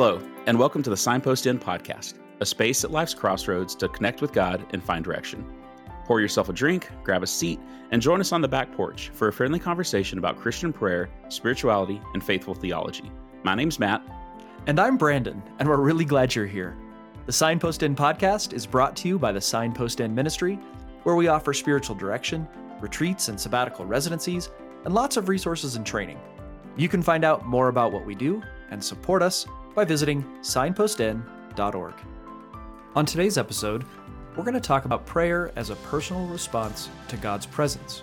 Hello, and welcome to the Signpost Inn podcast, a space at life's crossroads to connect with God and find direction. Pour yourself a drink, grab a seat, and join us on the back porch for a friendly conversation about Christian prayer, spirituality, and faithful theology. My name's Matt. And I'm Brandon, and we're really glad you're here. The Signpost Inn podcast is brought to you by the Signpost Inn Ministry, where we offer spiritual direction, retreats and sabbatical residencies, and lots of resources and training. You can find out more about what we do and support us by visiting signpostinn.org. On today's episode, we're going to talk about prayer as a personal response to God's presence.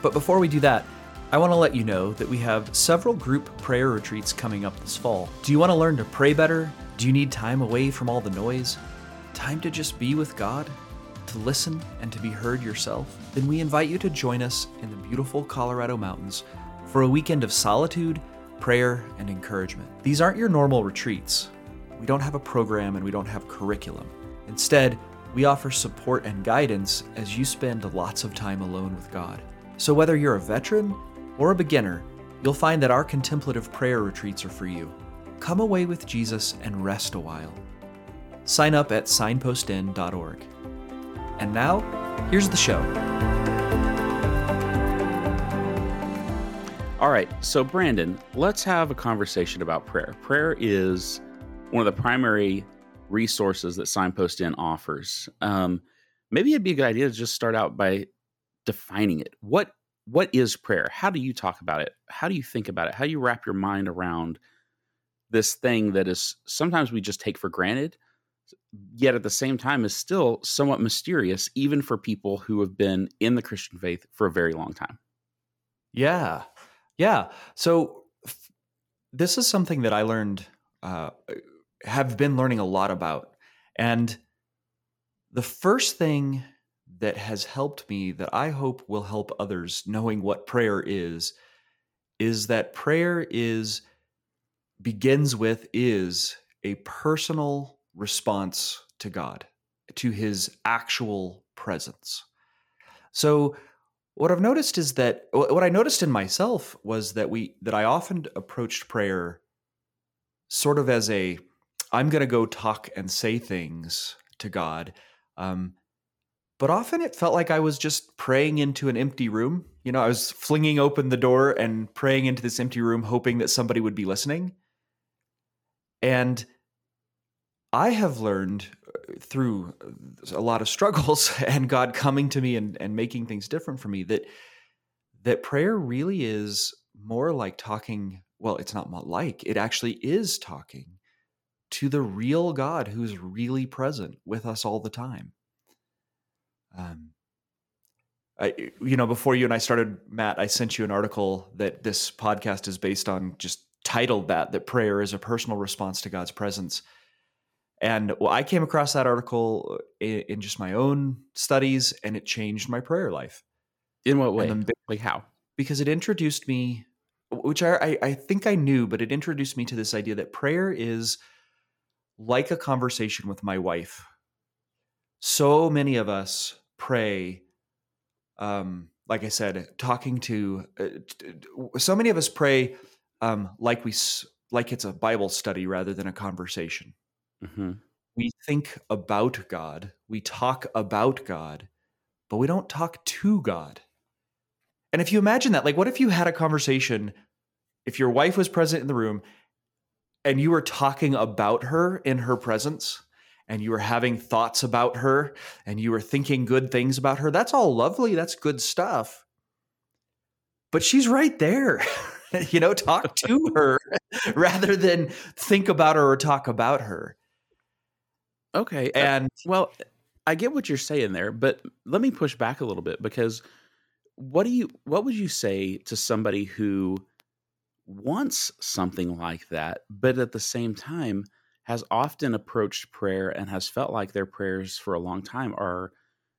But before we do that, I want to let you know that we have several group prayer retreats coming up this fall. Do you want to learn to pray better? Do you need time away from all the noise? Time to just be with God? To listen and to be heard yourself? Then we invite you to join us in the beautiful Colorado mountains for a weekend of solitude, prayer, and encouragement. These aren't your normal retreats. We don't have a program and we don't have curriculum. Instead, we offer support and guidance as you spend lots of time alone with God. So, whether you're a veteran or a beginner, you'll find that our contemplative prayer retreats are for you. Come away with Jesus and rest a while. Sign up at signpostinn.org. And now, here's the show. All right, so Brandon, let's have a conversation about prayer. Prayer is one of the primary resources that Signpost Inn offers. Um, maybe it'd be a good idea to just start out by defining it. What what is prayer? How do you talk about it? How do you think about it? How do you wrap your mind around this thing that is sometimes we just take for granted, yet at the same time is still somewhat mysterious, even for people who have been in the Christian faith for a very long time? Yeah. Yeah. So f- this is something that I learned uh, have been learning a lot about. And the first thing that has helped me that I hope will help others knowing what prayer is is that prayer is begins with is a personal response to God, to his actual presence. So what I've noticed is that what I noticed in myself was that we that I often approached prayer sort of as a I'm going to go talk and say things to God. Um, but often it felt like I was just praying into an empty room. You know, I was flinging open the door and praying into this empty room, hoping that somebody would be listening. And I have learned uh, through a lot of struggles and God coming to me and, and making things different for me that that prayer really is more like talking. Well, it's not like it actually is talking to the real God who's really present with us all the time. Um, I, you know, before you and I started, Matt, I sent you an article that this podcast is based on, just titled that, that prayer is a personal response to God's presence. And well, I came across that article in, in just my own studies, and it changed my prayer life. In what way? Then, like how? Because it introduced me, which I, I, think I knew, but it introduced me to this idea that prayer is like a conversation with my wife. So many of us pray, um, like I said, talking to. Uh, so many of us pray um, like we like it's a Bible study rather than a conversation. Mm-hmm. We think about God, we talk about God, but we don't talk to God. And if you imagine that, like, what if you had a conversation? If your wife was present in the room and you were talking about her in her presence and you were having thoughts about her and you were thinking good things about her, that's all lovely. That's good stuff. But she's right there. you know, talk to her rather than think about her or talk about her. Okay. Uh, and uh, well, I get what you're saying there, but let me push back a little bit because what do you what would you say to somebody who wants something like that, but at the same time has often approached prayer and has felt like their prayers for a long time are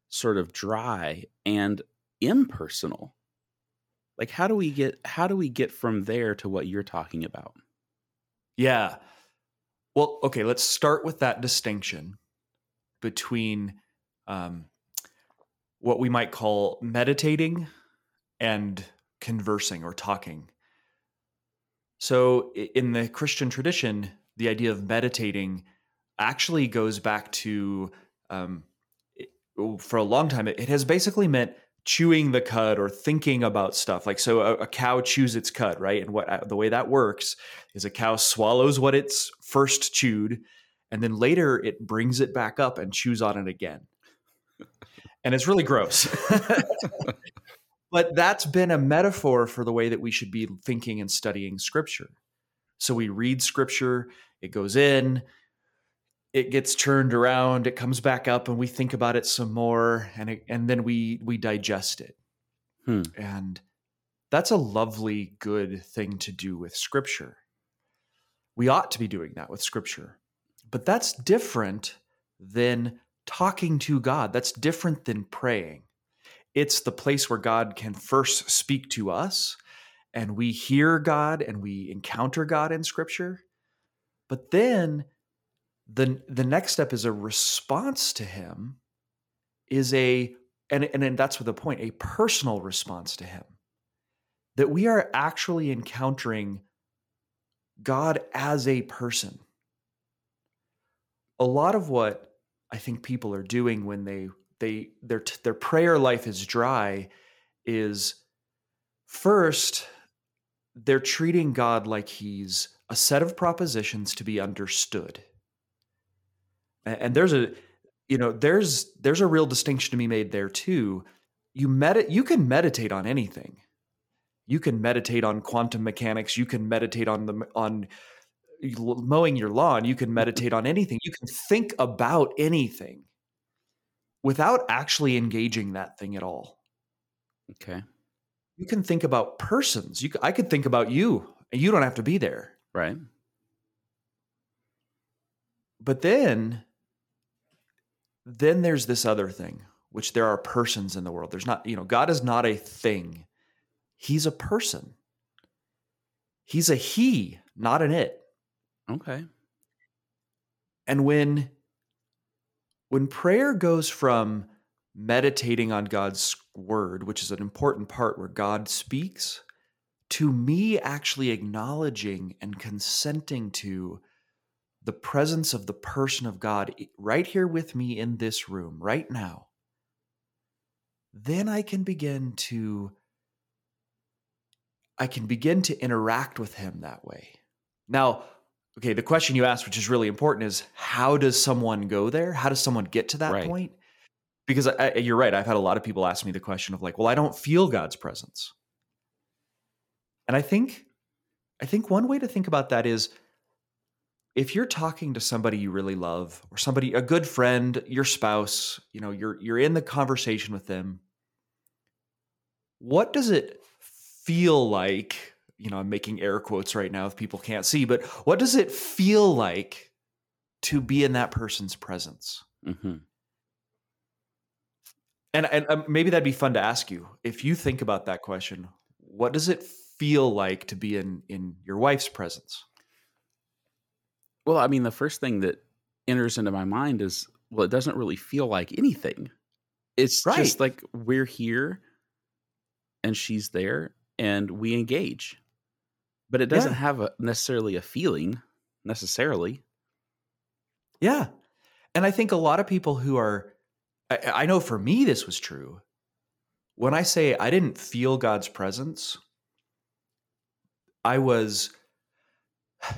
sort of dry and impersonal. Like how do we get how do we get from there to what you're talking about? Yeah. Well, okay, let's start with that distinction between um, what we might call meditating and conversing or talking. So, in the Christian tradition, the idea of meditating actually goes back to um, for a long time. It, has basically meant chewing the cud or thinking about stuff. Like so, a, a cow chews its cud, right? And what uh, the way that works is a cow swallows what it's first chewed, and then later it brings it back up and chews on it again. And it's really gross. but that's been a metaphor for the way that we should be thinking and studying scripture. So we read scripture, it goes in, it gets churned around, it comes back up, and we think about it some more, and it, and then we we digest it. Hmm. And that's a lovely, good thing to do with scripture. We ought to be doing that with scripture. But that's different than talking to God. That's different than praying. It's the place where God can first speak to us and we hear God and we encounter God in scripture. But then the the next step is a response to him is a and and, and that's the point a personal response to him that we are actually encountering God as a person. A lot of what I think people are doing when they they their their prayer life is dry is first they're treating God like he's a set of propositions to be understood. And there's a you know there's there's a real distinction to be made there too. You med you can meditate on anything. You can meditate on quantum mechanics, you can meditate on the on mowing your lawn, you can mm-hmm. meditate on anything. You can think about anything without actually engaging that thing at all. Okay. You can think about persons. You, I could think about you, and you don't have to be there. Right. But then, then there's this other thing, which there are persons in the world. There's not, you know, God is not a thing. He's a person. He's a he, not an it. Okay. And when when prayer goes from meditating on God's word, which is an important part where God speaks, to me actually acknowledging and consenting to the presence of the person of God right here with me in this room, right now, then I can begin to I can begin to interact with him that way. Now, okay, the question you asked, which is really important, is how does someone go there? How does someone get to that right. point? because I, you're right. I've had a lot of people ask me the question of like, well, I don't feel God's presence. And I think, I think one way to think about that is if you're talking to somebody you really love or somebody, a good friend, your spouse, you know, you're, you're in the conversation with them. What does it feel like? You know, I'm making air quotes right now if people can't see, but what does it feel like to be in that person's presence? Mm-hmm and and um, maybe that'd be fun to ask you if you think about that question. What does it feel like to be in in your wife's presence? Well, I mean, the first thing that enters into my mind is well, it doesn't really feel like anything. It's right. just like we're here and she's there and we engage. But it doesn't yeah. have a, necessarily a feeling necessarily. Yeah. And I think a lot of people who are I, I know for me this was true. When I say I didn't feel God's presence, I was,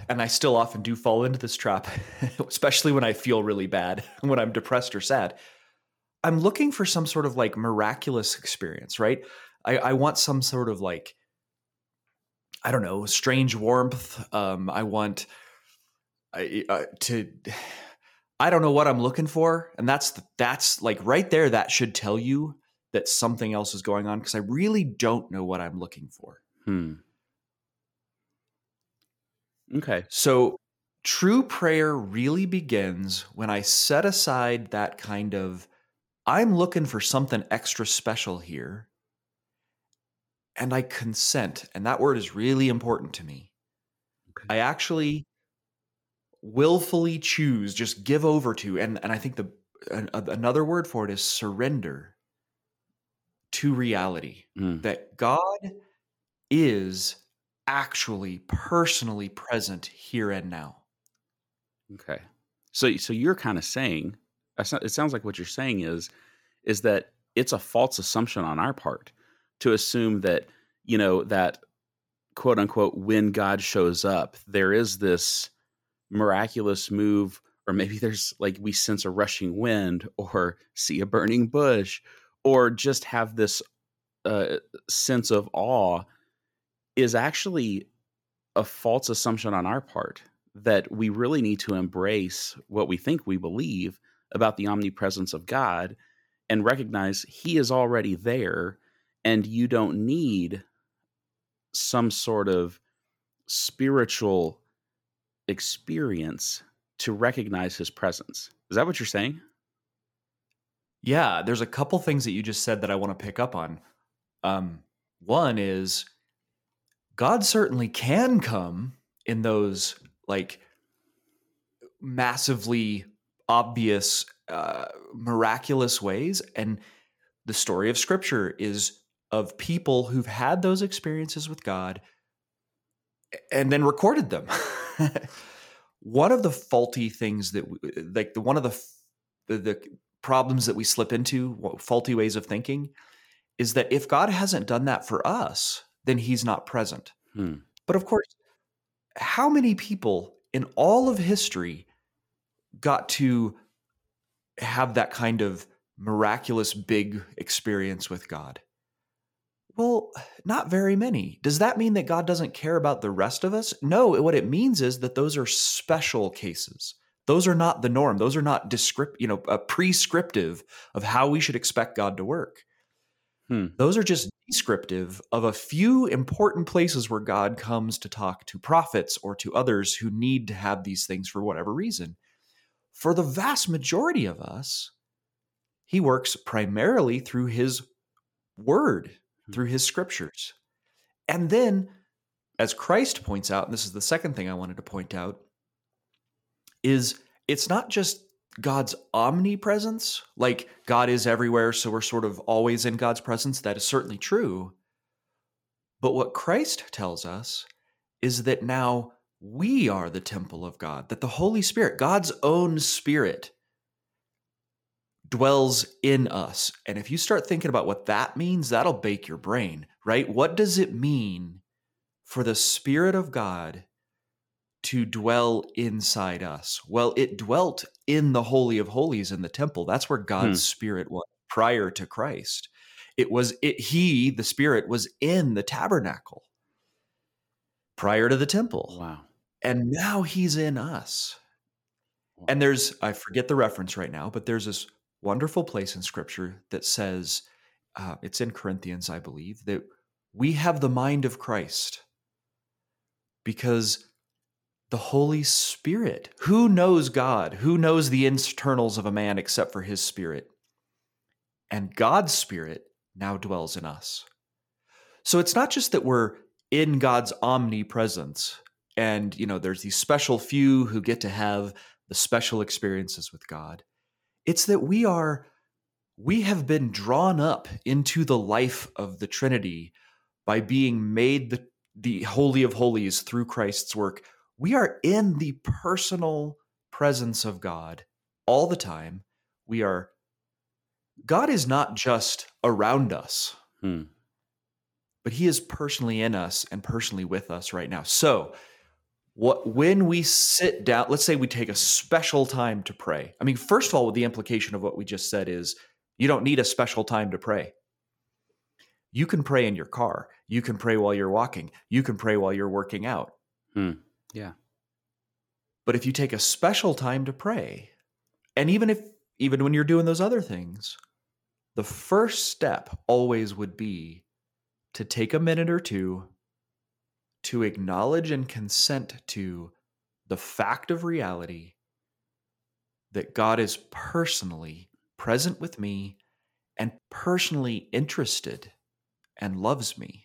and I still often do fall into this trap, especially when I feel really bad, when I'm depressed or sad. I'm looking for some sort of like miraculous experience, right? I, I want some sort of like, I don't know, strange warmth. Um, I want I, uh, to I don't know what I'm looking for, and that's the, that's like right there. That should tell you that something else is going on because I really don't know what I'm looking for. Hmm. Okay. So true prayer really begins when I set aside that kind of I'm looking for something extra special here, and I consent, and that word is really important to me. Okay. I actually willfully choose, just give over to, and and I think the another word for it is surrender to reality mm. that God is actually personally present here and now. Okay. So so you're kind of saying it sounds like what you're saying is is that it's a false assumption on our part to assume that you know that quote unquote when God shows up there is this miraculous move or maybe there's like we sense a rushing wind or see a burning bush or just have this uh, sense of awe is actually a false assumption on our part that we really need to embrace what we think we believe about the omnipresence of God and recognize He is already there and you don't need some sort of spiritual experience to recognize His presence. Is that what you're saying? Yeah, there's a couple things that you just said that I want to pick up on. Um, one is God certainly can come in those like massively obvious, uh, miraculous ways. And the story of Scripture is of people who've had those experiences with God and then recorded them. one of the faulty things that, like the one of the the, the problems that we slip into, faulty ways of thinking, is that if God hasn't done that for us, then He's not present. Hmm. But of course, how many people in all of history got to have that kind of miraculous big experience with God? Well, not very many. Does that mean that God doesn't care about the rest of us? No, what it means is that those are special cases. Those are not the norm. Those are not descript, you know, a prescriptive of how we should expect God to work. Hmm. Those are just descriptive of a few important places where God comes to talk to prophets or to others who need to have these things for whatever reason. For the vast majority of us, he works primarily through his word, hmm. through his scriptures. And then, as Christ points out, and this is the second thing I wanted to point out, is it's not just God's omnipresence, like God is everywhere, so we're sort of always in God's presence. That is certainly true. But what Christ tells us is that now we are the temple of God, that the Holy Spirit, God's own Spirit, dwells in us. And if you start thinking about what that means, that'll bake your brain, right? What does it mean for the Spirit of God to dwell inside us? Well, it dwelt in the Holy of Holies in the temple. That's where God's hmm. Spirit was prior to Christ. It was it he, the Spirit, was in the tabernacle prior to the temple. Wow. And now he's in us. Wow. And there's, I forget the reference right now, but there's this wonderful place in scripture that says, uh, it's in Corinthians, I believe, that we have the mind of Christ because the Holy Spirit. Who knows God? Who knows the internals of a man except for his spirit? And God's spirit now dwells in us. So it's not just that we're in God's omnipresence and you know there's these special few who get to have the special experiences with God. It's that we are we have been drawn up into the life of the Trinity by being made the the holy of holies through Christ's work we are in the personal presence of God all the time. We are, God is not just around us, hmm. but He is personally in us and personally with us right now. So, what when we sit down, let's say we take a special time to pray. I mean, first of all, the implication of what we just said is you don't need a special time to pray. You can pray in your car. You can pray while you're walking. You can pray while you're working out. Hmm. Yeah. But if you take a special time to pray, and even if even when you're doing those other things, the first step always would be to take a minute or two to acknowledge and consent to the fact of reality that God is personally present with me and personally interested and loves me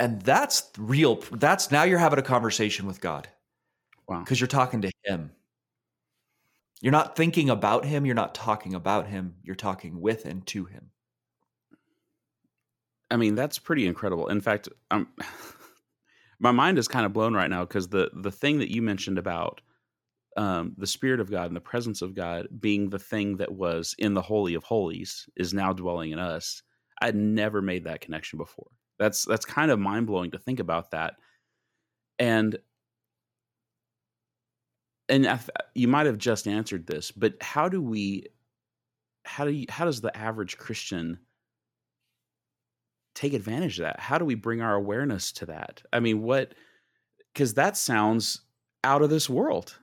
and that's real that's now you're having a conversation with god. Wow. Because you're talking to him. You're not thinking about him you're not talking about him you're talking with and to him. I mean that's pretty incredible. In fact i'm my mind is kind of blown right now because the the thing that you mentioned about um, the spirit of God and the presence of God being the thing that was in the holy of holies is now dwelling in us. I'd never made that connection before. That's that's kind of mind blowing to think about that, and and I, you might have just answered this, but how do we, how do you, how does the average Christian take advantage of that? How do we bring our awareness to that? I mean, what? Because that sounds out of this world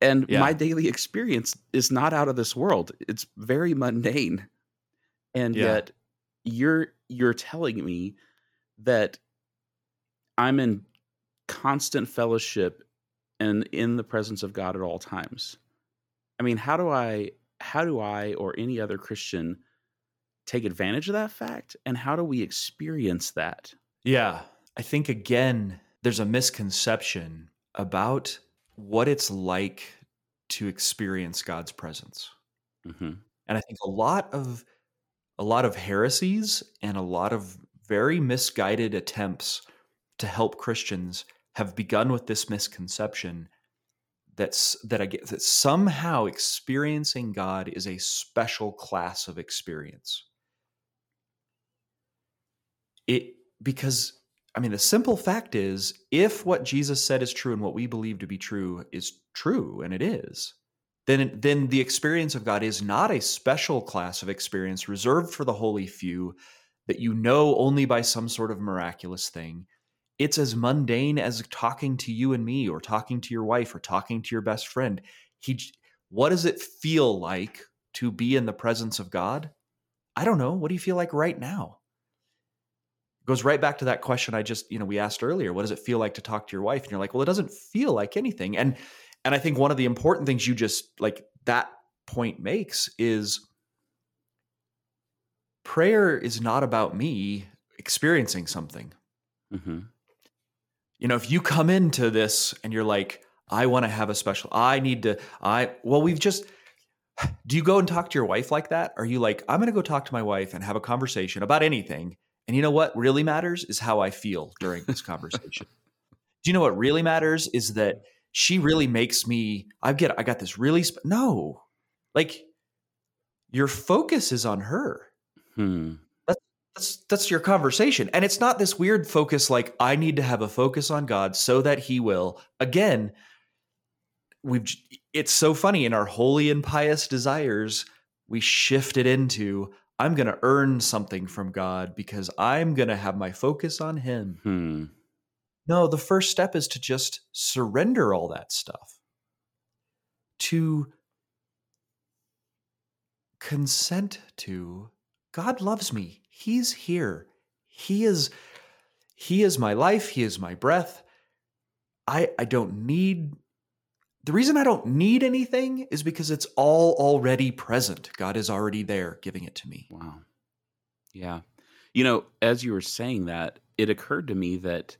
and yeah. my daily experience is not out of this world it's very mundane and yeah. yet you're you're telling me that i'm in constant fellowship and in the presence of god at all times i mean how do i how do i or any other christian take advantage of that fact and how do we experience that yeah i think again there's a misconception about what it's like to experience God's presence. Mm-hmm. And I think a lot of a lot of heresies and a lot of very misguided attempts to help Christians have begun with this misconception that's that I get that somehow experiencing God is a special class of experience. It because I mean, the simple fact is if what Jesus said is true and what we believe to be true is true, and it is, then, then the experience of God is not a special class of experience reserved for the holy few that you know only by some sort of miraculous thing. It's as mundane as talking to you and me, or talking to your wife, or talking to your best friend. He, what does it feel like to be in the presence of God? I don't know. What do you feel like right now? goes right back to that question I just, you know, we asked earlier. What does it feel like to talk to your wife? And you're like, well, it doesn't feel like anything. And and I think one of the important things you just like that point makes is prayer is not about me experiencing something. Mm-hmm. You know, if you come into this and you're like, I want to have a special, I need to, I, well, we've just, do you go and talk to your wife like that? Are you like, I'm going to go talk to my wife and have a conversation about anything? And you know what really matters is how I feel during this conversation. Do you know what really matters is that she really makes me I get I got this really sp- no. Like your focus is on her. Hmm. That's that's that's your conversation. And it's not this weird focus like I need to have a focus on God so that he will again we've it's so funny in our holy and pious desires we shift it into I'm going to earn something from God because I'm going to have my focus on Him. Hmm. No, the first step is to just surrender all that stuff, to consent to God loves me. He's here. He is he is my life, he is my breath. I I don't need the reason I don't need anything is because it's all already present. God is already there giving it to me. Wow. Yeah. You know, as you were saying that, it occurred to me that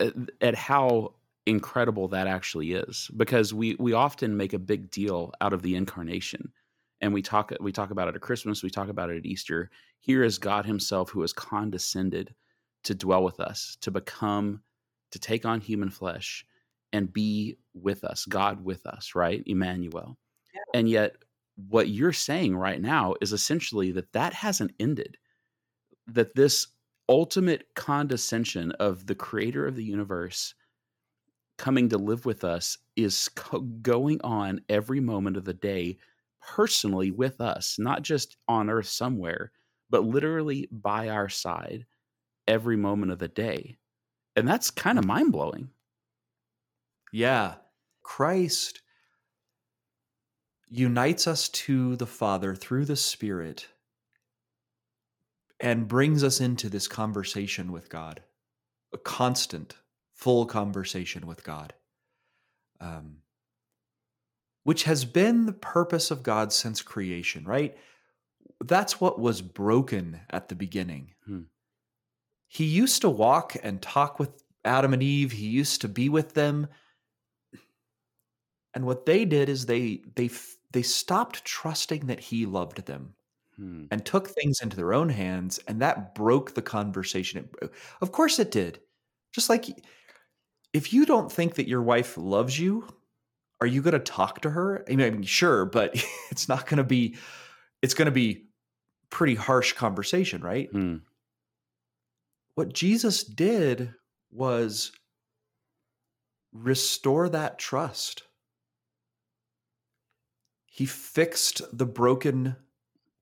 at, at how incredible that actually is because we we often make a big deal out of the incarnation and we talk we talk about it at Christmas, we talk about it at Easter. Here is God himself who has condescended to dwell with us, to become to take on human flesh and be with us, God with us, right? Emmanuel. Yeah. And yet, what you're saying right now is essentially that that hasn't ended, that this ultimate condescension of the creator of the universe coming to live with us is co- going on every moment of the day personally with us, not just on earth somewhere, but literally by our side every moment of the day. And that's kind of mind blowing. Yeah. Christ unites us to the Father through the Spirit and brings us into this conversation with God, a constant, full conversation with God, um, which has been the purpose of God since creation, right? That's what was broken at the beginning. Hmm. He used to walk and talk with Adam and Eve, he used to be with them and what they did is they they they stopped trusting that he loved them hmm. and took things into their own hands and that broke the conversation of course it did Just like if you don't think that your wife loves you, are you going to talk to her? I mean, sure, but it's not going to be it's going to be pretty harsh conversation, right? Hmm. What Jesus did was restore that trust. He fixed the broken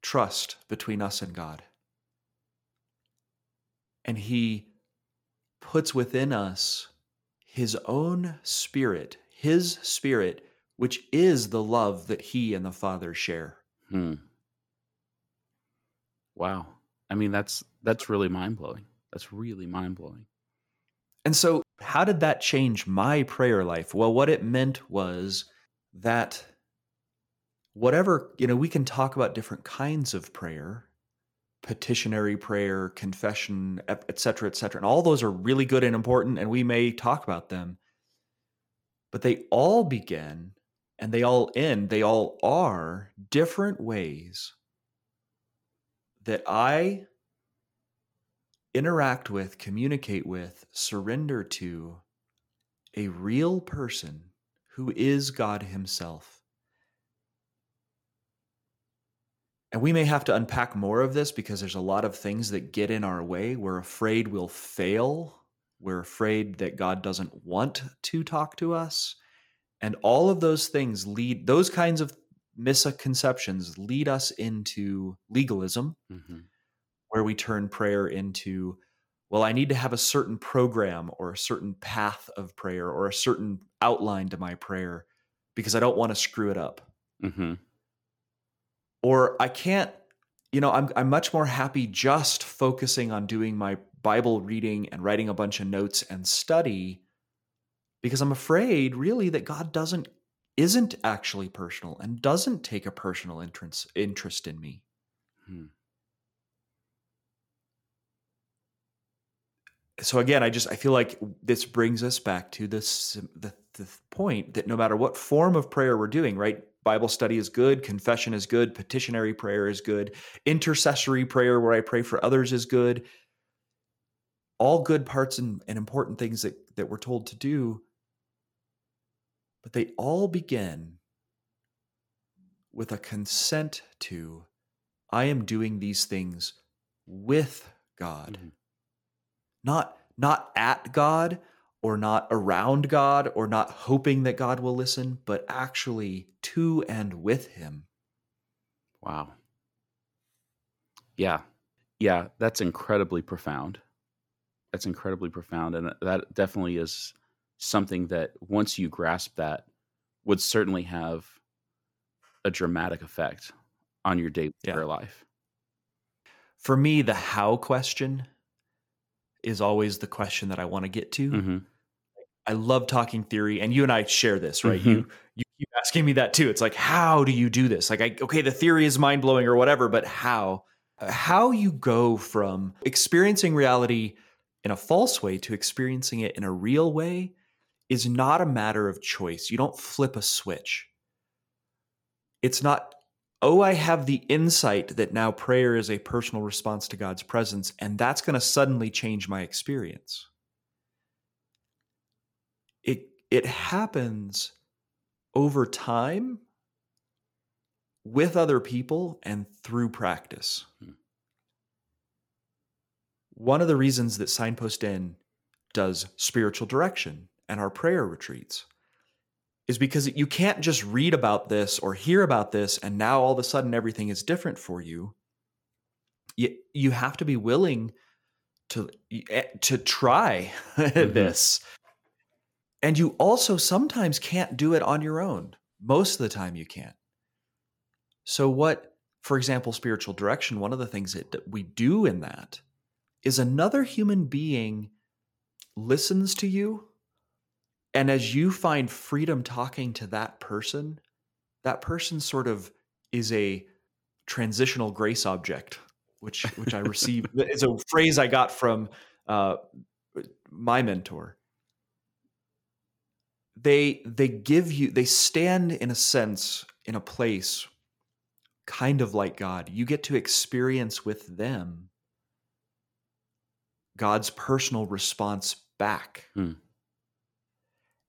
trust between us and God. And he puts within us his own spirit, his spirit, which is the love that he and the Father share. Hmm. Wow. I mean, that's that's really mind blowing. That's really mind blowing. And so, how did that change my prayer life? Well, what it meant was that whatever, you know, we can talk about different kinds of prayer, petitionary prayer, confession, et cetera, et cetera. And all those are really good and important, and we may talk about them. But they all begin and they all end, they all are different ways that I interact with, communicate with, surrender to a real person who is God Himself. And we may have to unpack more of this because there's a lot of things that get in our way. We're afraid we'll fail. We're afraid that God doesn't want to talk to us. And all of those things lead, those kinds of misconceptions lead us into legalism, hmm where we turn prayer into, well, I need to have a certain program or a certain path of prayer or a certain outline to my prayer because I don't want to screw it up. hmm Or I can't, you know, I'm, I'm much more happy just focusing on doing my Bible reading and writing a bunch of notes and study because I'm afraid really that God doesn't isn't actually personal and doesn't take a personal interest interest in me. Hmm. so again i just i feel like this brings us back to this the, the point that no matter what form of prayer we're doing right bible study is good confession is good petitionary prayer is good intercessory prayer where i pray for others is good all good parts and, and important things that, that we're told to do but they all begin with a consent to i am doing these things with god Mhm. not not at God or not around God or not hoping that God will listen, but actually to and with him. Wow. Yeah. Yeah, that's incredibly profound. That's incredibly profound. And that definitely is something that once you grasp that would certainly have a dramatic effect on your daily Yeah. prayer life. For me, the how question is always the question that I want to get to. hmm I love talking theory, and you and I share this, right? You you keep asking me that too. It's like, how do you do this? Like, I, okay, the theory is mind blowing or whatever, but how? How you go from experiencing reality in a false way to experiencing it in a real way is not a matter of choice. You don't flip a switch. It's not, oh, I have the insight that now prayer is a personal response to God's presence, and that's going to suddenly change my experience it it happens over time with other people and through practice. Hmm. One of the reasons that Signpost Inn does spiritual direction and our prayer retreats is because you can't just read about this or hear about this and now all of a sudden everything is different for you. You, you have to be willing to eh, to try this and you also sometimes can't do it on your own. Most of the time, you can't. So, what, for example, spiritual direction, one of the things that that we do in that is another human being listens to you. And as you find freedom talking to that person, that person sort of is a transitional grace object, which, which I received. it's a phrase I got from uh, my mentor they they give you they stand in a sense in a place kind of like god you get to experience with them god's personal response back. Hmm.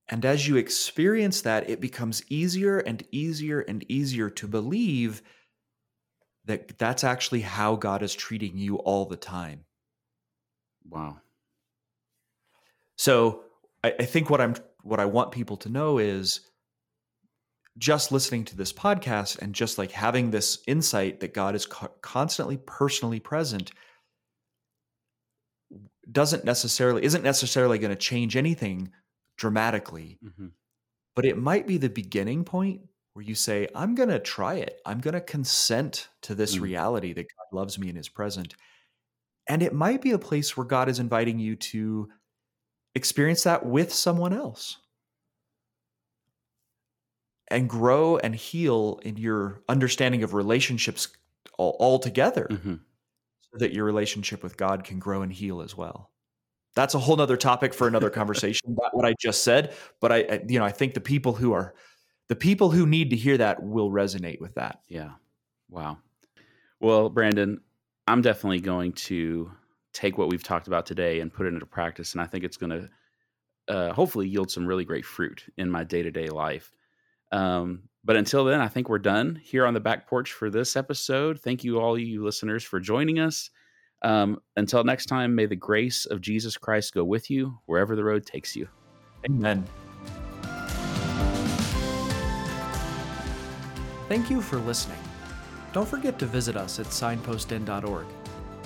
And as you experience that, it becomes easier and easier and easier to believe that that's actually how God is treating you all the time. Wow. So I, I think what I'm what I want people to know is just listening to this podcast and just like having this insight that God is co- constantly personally present doesn't necessarily isn't necessarily going to change anything dramatically hmm but it might be the beginning point where you say i'm going to try it. I'm going to consent to this Mm. reality that god loves me and is present. And it might be a place where god is inviting you to experience that with someone else. And grow and heal in your understanding of relationships all, altogether. Hmm so that your relationship with god can grow and heal as well that's a whole nother topic for another conversation not what i just said but I, I you know i think the people who are the people who need to hear that will resonate with that Yeah. Wow. Well, Brandon, I'm definitely going to take what we've talked about today and put it into practice. And I think it's going to uh, hopefully yield some really great fruit in my day to day life. Um, but until then, I think we're done here on the back porch for this episode. Thank you, all you listeners, for joining us. Um, until next time, may the grace of Jesus Christ go with you wherever the road takes you. amen Thank you for listening. Don't forget to visit us at signpostinn.org.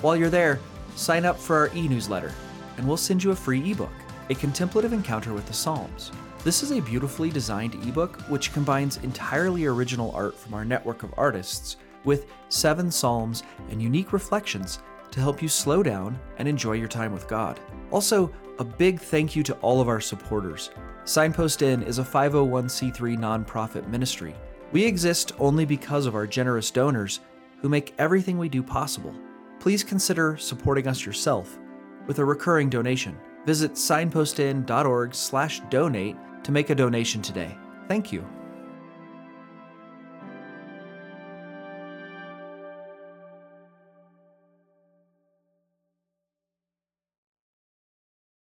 While you're there, sign up for our e newsletter, and we'll send you a free ebook, A Contemplative Encounter with the Psalms. This is a beautifully designed ebook which combines entirely original art from our network of artists with seven psalms and unique reflections to help you slow down and enjoy your time with God. Also, a big thank you to all of our supporters. Signpost Inn is a 501c3 nonprofit ministry. We exist only because of our generous donors who make everything we do possible. Please consider supporting us yourself with a recurring donation. Visit signpostinn.org/donate to make a donation today. Thank you.